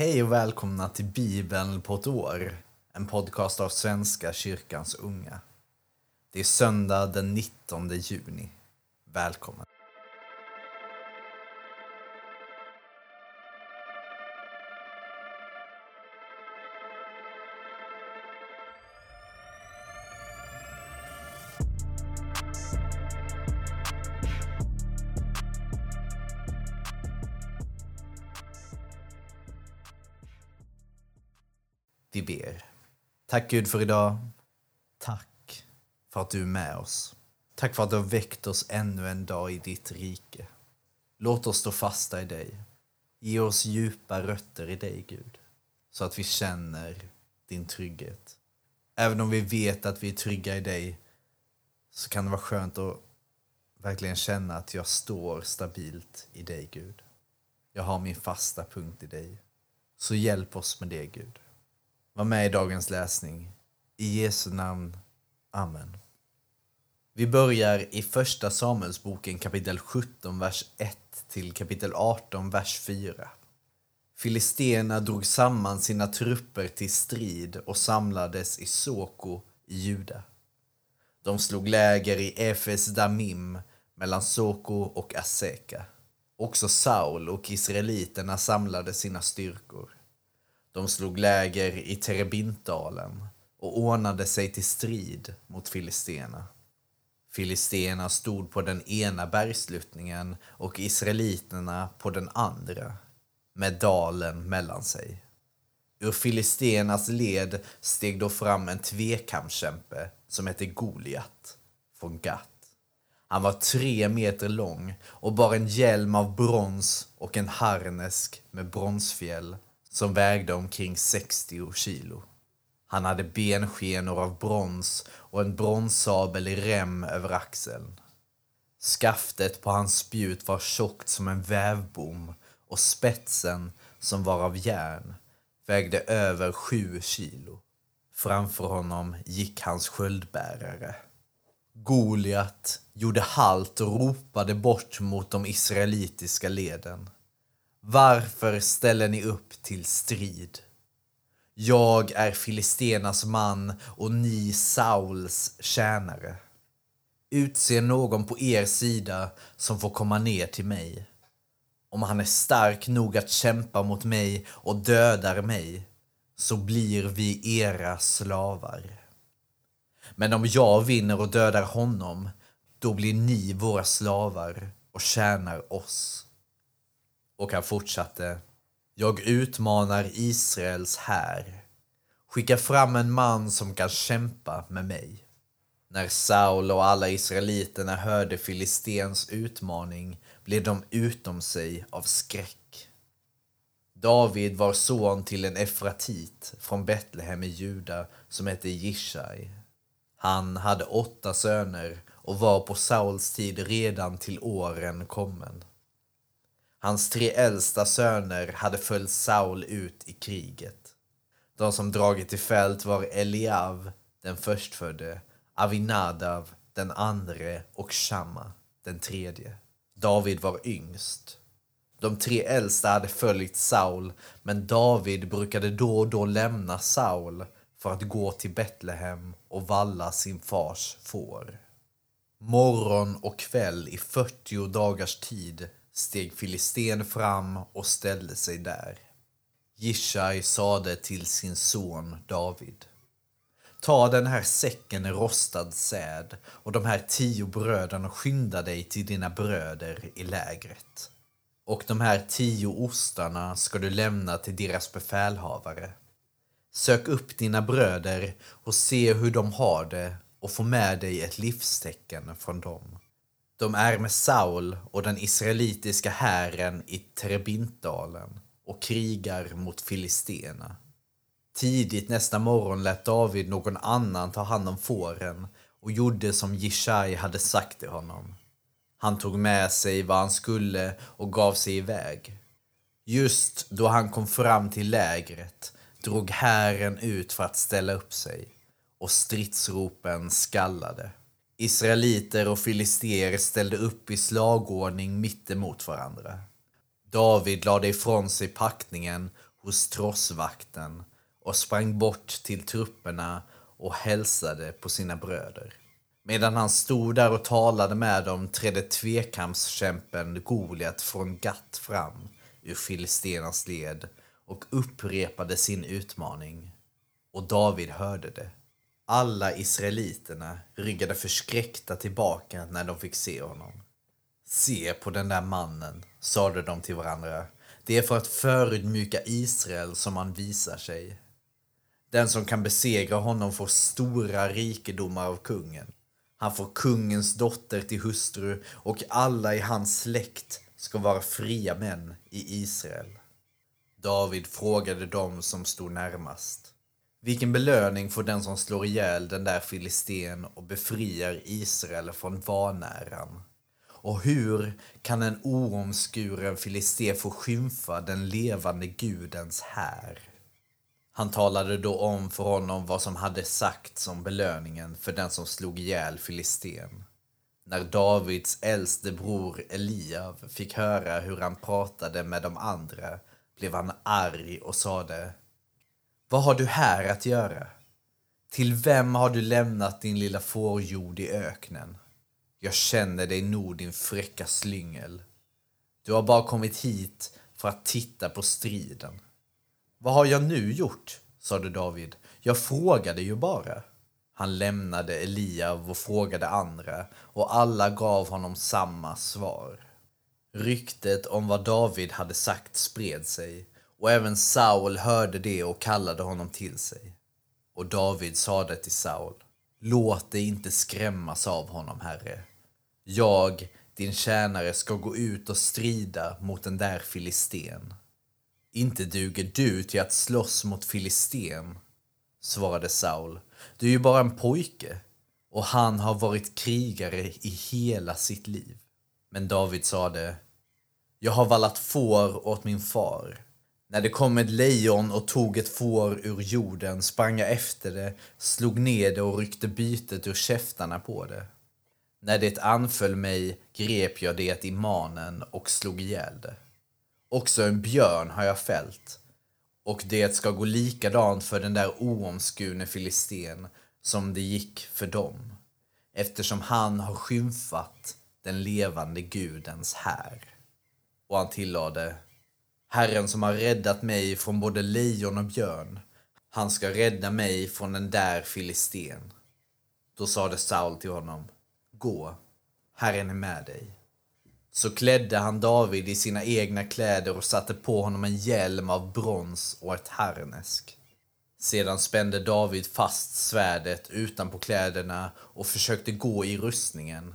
Hej och välkomna till Bibeln på ett år, en podcast av Svenska kyrkans unga. Det är söndag den 19 juni. Välkommen! Vi ber. Tack Gud för idag. Tack för att du är med oss. Tack för att du har väckt oss ännu en dag i ditt rike. Låt oss stå fasta i dig. Ge oss djupa rötter i dig, Gud, så att vi känner din trygghet. Även om vi vet att vi är trygga i dig så kan det vara skönt att verkligen känna att jag står stabilt i dig, Gud. Jag har min fasta punkt i dig. Så hjälp oss med det, Gud. Var med i dagens läsning. I Jesu namn. Amen. Vi börjar i Första Samuelsboken kapitel 17, vers 1 till kapitel 18, vers 4. Filisterna drog samman sina trupper till strid och samlades i Soko i Juda. De slog läger i Efes Damim mellan Soko och Aseka. Också Saul och israeliterna samlade sina styrkor. De slog läger i Terebintdalen och ordnade sig till strid mot filisterna. Filisterna stod på den ena bergsluttningen och israeliterna på den andra, med dalen mellan sig. Ur filisternas led steg då fram en tvekampskämpe som hette Goliat från Gat. Han var tre meter lång och bar en hjälm av brons och en harnesk med bronsfjäll som vägde omkring 60 kilo. Han hade benskenor av brons och en bronssabel i rem över axeln. Skaftet på hans spjut var tjockt som en vävbom och spetsen, som var av järn, vägde över sju kilo. Framför honom gick hans sköldbärare. Goliat gjorde halt och ropade bort mot de israelitiska leden. Varför ställer ni upp till strid? Jag är Filistenas man och ni Sauls tjänare. Utse någon på er sida som får komma ner till mig. Om han är stark nog att kämpa mot mig och dödar mig så blir vi era slavar. Men om jag vinner och dödar honom då blir ni våra slavar och tjänar oss. Och han fortsatte. Jag utmanar Israels här. Skicka fram en man som kan kämpa med mig. När Saul och alla israeliterna hörde Filistens utmaning blev de utom sig av skräck. David var son till en efratit från Betlehem i Juda som hette Jishai. Han hade åtta söner och var på Sauls tid redan till åren kommen. Hans tre äldsta söner hade följt Saul ut i kriget. De som dragit till fält var Eliav, den förstfödde, Avinadav, den andre och Shamma, den tredje. David var yngst. De tre äldsta hade följt Saul, men David brukade då och då lämna Saul för att gå till Betlehem och valla sin fars får. Morgon och kväll i 40 dagars tid steg filisten fram och ställde sig där. Jishai sade till sin son David. Ta den här säcken rostad säd och de här tio bröden och skynda dig till dina bröder i lägret. Och de här tio ostarna ska du lämna till deras befälhavare. Sök upp dina bröder och se hur de har det och få med dig ett livstecken från dem. De är med Saul och den israelitiska hären i Trebintdalen och krigar mot filisterna. Tidigt nästa morgon lät David någon annan ta hand om fåren och gjorde som Jishai hade sagt till honom. Han tog med sig vad han skulle och gav sig iväg. Just då han kom fram till lägret drog hären ut för att ställa upp sig och stridsropen skallade. Israeliter och filister ställde upp i slagordning mitt emot varandra. David lade ifrån sig packningen hos trossvakten och sprang bort till trupperna och hälsade på sina bröder. Medan han stod där och talade med dem trädde tvekampskämpen Goliat från Gatt fram ur filisternas led och upprepade sin utmaning. Och David hörde det. Alla israeliterna ryggade förskräckta tillbaka när de fick se honom. Se på den där mannen, sade de till varandra. Det är för att förödmjuka Israel som han visar sig. Den som kan besegra honom får stora rikedomar av kungen. Han får kungens dotter till hustru och alla i hans släkt ska vara fria män i Israel. David frågade dem som stod närmast. Vilken belöning får den som slår ihjäl den där filisten och befriar Israel från vanäran? Och hur kan en oomskuren filisté få skymfa den levande gudens här? Han talade då om för honom vad som hade sagts om belöningen för den som slog ihjäl filisten. När Davids äldste bror Eliav fick höra hur han pratade med de andra blev han arg och sade vad har du här att göra? Till vem har du lämnat din lilla fårjord i öknen? Jag känner dig nog din fräcka slyngel. Du har bara kommit hit för att titta på striden. Vad har jag nu gjort? sade David. Jag frågade ju bara. Han lämnade Eliav och frågade andra och alla gav honom samma svar. Ryktet om vad David hade sagt spred sig och även Saul hörde det och kallade honom till sig. Och David sade till Saul, låt dig inte skrämmas av honom, herre. Jag, din tjänare, ska gå ut och strida mot den där filisten. Inte duger du till att slåss mot filisten, svarade Saul. Du är ju bara en pojke och han har varit krigare i hela sitt liv. Men David sade, jag har vallat får åt min far. När det kom ett lejon och tog ett får ur jorden sprang jag efter det, slog ner det och ryckte bytet ur käftarna på det. När det anföll mig grep jag det i manen och slog ihjäl det. Också en björn har jag fällt. Och det ska gå likadant för den där oomskurne filisten som det gick för dem. Eftersom han har skymfat den levande gudens här. Och han tillade Herren som har räddat mig från både lejon och björn. Han ska rädda mig från den där filisten. Då sade Saul till honom Gå, Herren är med dig. Så klädde han David i sina egna kläder och satte på honom en hjälm av brons och ett harnesk. Sedan spände David fast svärdet utanpå kläderna och försökte gå i rustningen.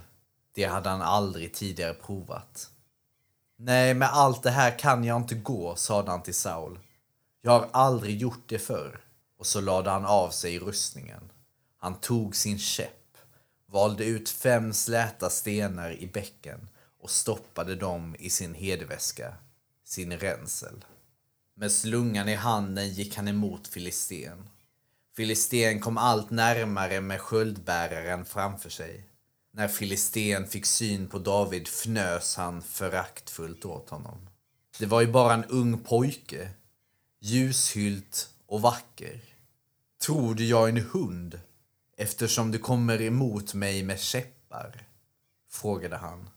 Det hade han aldrig tidigare provat. Nej, med allt det här kan jag inte gå, sade han till Saul. Jag har aldrig gjort det förr. Och så lade han av sig rustningen. Han tog sin käpp, valde ut fem släta stenar i bäcken och stoppade dem i sin hedväska, sin ränsel. Med slungan i handen gick han emot Filisten. Filisten kom allt närmare med sköldbäraren framför sig. När Filisten fick syn på David fnös han föraktfullt åt honom. Det var ju bara en ung pojke, ljushylt och vacker. Tror du jag är en hund eftersom du kommer emot mig med käppar? frågade han.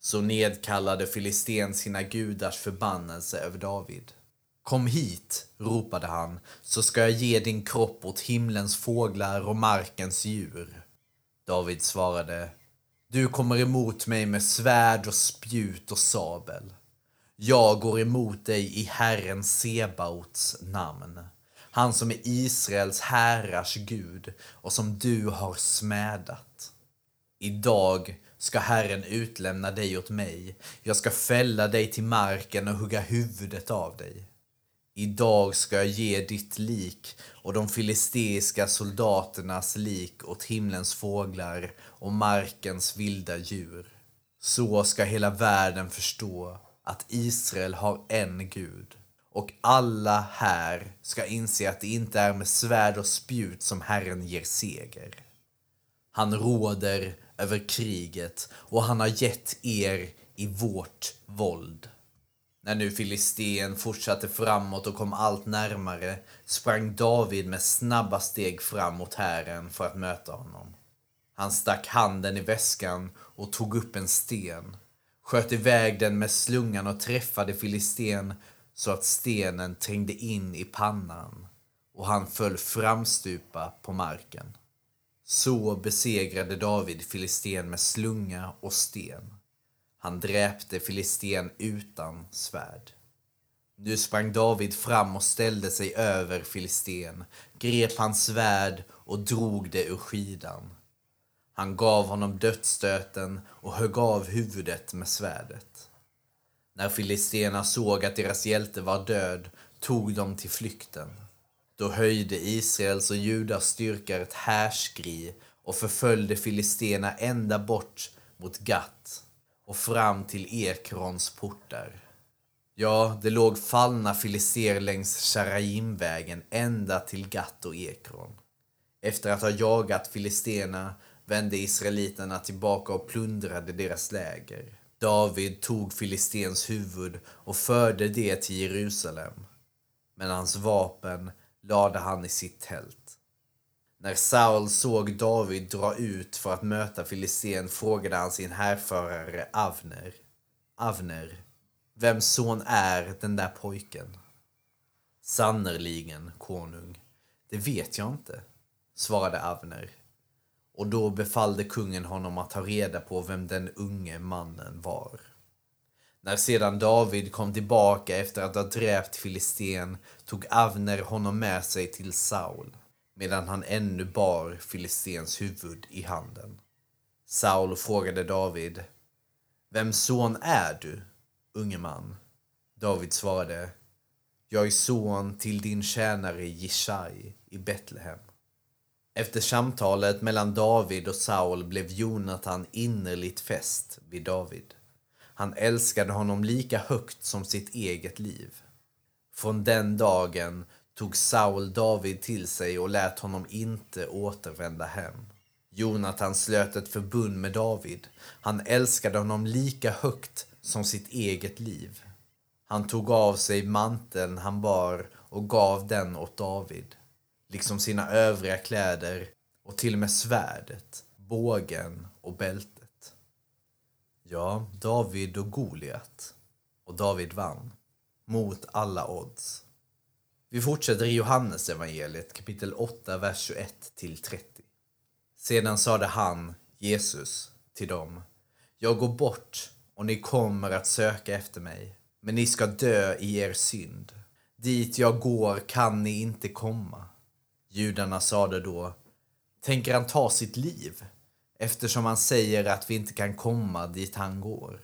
Så nedkallade Filisten sina gudars förbannelse över David. Kom hit, ropade han, så ska jag ge din kropp åt himlens fåglar och markens djur. David svarade, du kommer emot mig med svärd och spjut och sabel. Jag går emot dig i Herren Sebaots namn, han som är Israels härars Gud och som du har smädat. Idag ska Herren utlämna dig åt mig. Jag ska fälla dig till marken och hugga huvudet av dig. Idag ska jag ge ditt lik och de filisteiska soldaternas lik åt himlens fåglar och markens vilda djur. Så ska hela världen förstå att Israel har en Gud och alla här ska inse att det inte är med svärd och spjut som Herren ger seger. Han råder över kriget och han har gett er i vårt våld. När nu Filisten fortsatte framåt och kom allt närmare sprang David med snabba steg fram mot hären för att möta honom. Han stack handen i väskan och tog upp en sten, sköt iväg den med slungan och träffade Filisten så att stenen trängde in i pannan och han föll framstupa på marken. Så besegrade David Filisten med slunga och sten. Han dräpte Filisten utan svärd. Nu sprang David fram och ställde sig över Filisten, grep hans svärd och drog det ur skidan. Han gav honom dödsstöten och högg av huvudet med svärdet. När filisterna såg att deras hjälte var död tog de till flykten. Då höjde Israels och Judas styrkor ett härskri och förföljde filisterna ända bort mot Gat och fram till Ekrons portar. Ja, det låg fallna filister längs Sharaimvägen ända till Gat och Ekron. Efter att ha jagat filisterna vände israeliterna tillbaka och plundrade deras läger. David tog filistens huvud och förde det till Jerusalem. Men hans vapen lade han i sitt tält. När Saul såg David dra ut för att möta filisten frågade han sin härförare Avner. Avner, vems son är den där pojken? Sannerligen, konung, det vet jag inte, svarade Avner. Och då befallde kungen honom att ta reda på vem den unge mannen var. När sedan David kom tillbaka efter att ha dräpt filisten tog Avner honom med sig till Saul medan han ännu bar filistens huvud i handen. Saul frågade David Vems son är du, unge man? David svarade Jag är son till din tjänare Jishai i Betlehem. Efter samtalet mellan David och Saul blev Jonatan innerligt fäst vid David. Han älskade honom lika högt som sitt eget liv. Från den dagen tog Saul David till sig och lät honom inte återvända hem. Jonatan slöt ett förbund med David. Han älskade honom lika högt som sitt eget liv. Han tog av sig manteln han bar och gav den åt David, liksom sina övriga kläder och till och med svärdet, bågen och bältet. Ja, David och Goliat. Och David vann. Mot alla odds. Vi fortsätter i Johannes evangeliet kapitel 8, vers 21 till 30. Sedan sade han, Jesus, till dem. Jag går bort och ni kommer att söka efter mig, men ni ska dö i er synd. Dit jag går kan ni inte komma. Judarna sade då, tänker han ta sitt liv eftersom han säger att vi inte kan komma dit han går?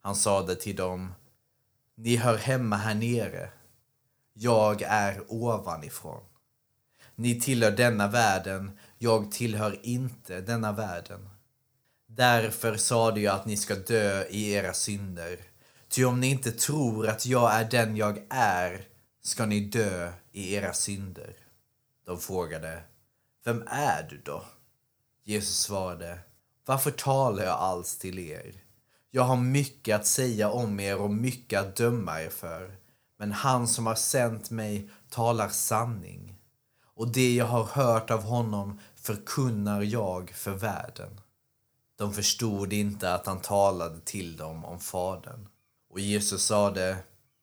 Han sade till dem, ni hör hemma här nere jag är ovanifrån. Ni tillhör denna världen, jag tillhör inte denna världen. Därför sade jag att ni ska dö i era synder. Ty om ni inte tror att jag är den jag är ska ni dö i era synder. De frågade, vem är du då? Jesus svarade, varför talar jag alls till er? Jag har mycket att säga om er och mycket att döma er för men han som har sänt mig talar sanning. Och det jag har hört av honom förkunnar jag för världen. De förstod inte att han talade till dem om Fadern. Och Jesus sade,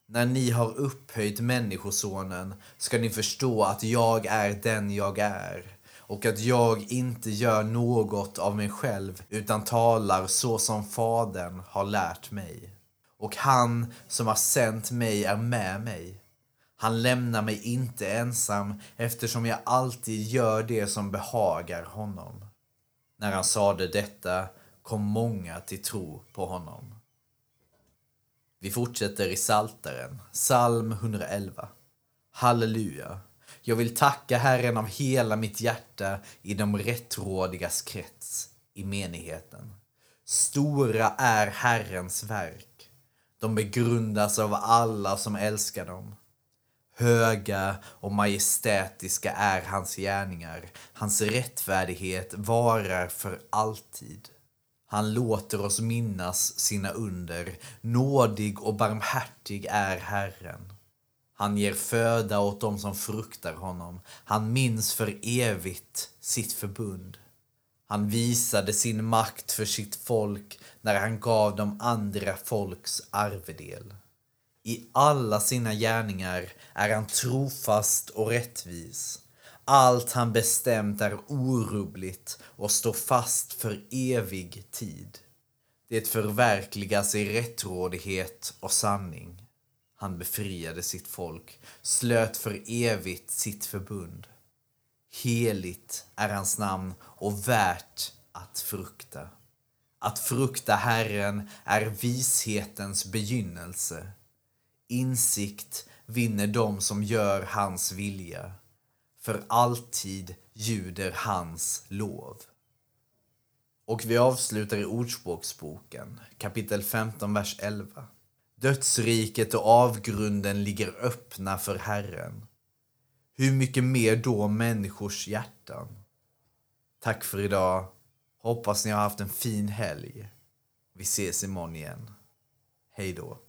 när ni har upphöjt Människosonen ska ni förstå att jag är den jag är och att jag inte gör något av mig själv utan talar så som Fadern har lärt mig och han som har sänt mig är med mig. Han lämnar mig inte ensam eftersom jag alltid gör det som behagar honom. När han sade detta kom många till tro på honom. Vi fortsätter i Salteren, psalm 111. Halleluja! Jag vill tacka Herren av hela mitt hjärta i de rättrådigas krets, i menigheten. Stora är Herrens verk de begrundas av alla som älskar dem. Höga och majestätiska är hans gärningar. Hans rättfärdighet varar för alltid. Han låter oss minnas sina under. Nådig och barmhärtig är Herren. Han ger föda åt dem som fruktar honom. Han minns för evigt sitt förbund. Han visade sin makt för sitt folk när han gav dem andra folks arvedel. I alla sina gärningar är han trofast och rättvis. Allt han bestämt är orubbligt och står fast för evig tid. Det förverkligas i rättrådighet och sanning. Han befriade sitt folk, slöt för evigt sitt förbund. Heligt är hans namn och värt att frukta. Att frukta Herren är vishetens begynnelse. Insikt vinner de som gör hans vilja. För alltid ljuder hans lov. Och vi avslutar i Ordspråksboken, kapitel 15, vers 11. Dödsriket och avgrunden ligger öppna för Herren. Hur mycket mer då människors hjärtan? Tack för idag. Hoppas ni har haft en fin helg. Vi ses imorgon igen. Hej då.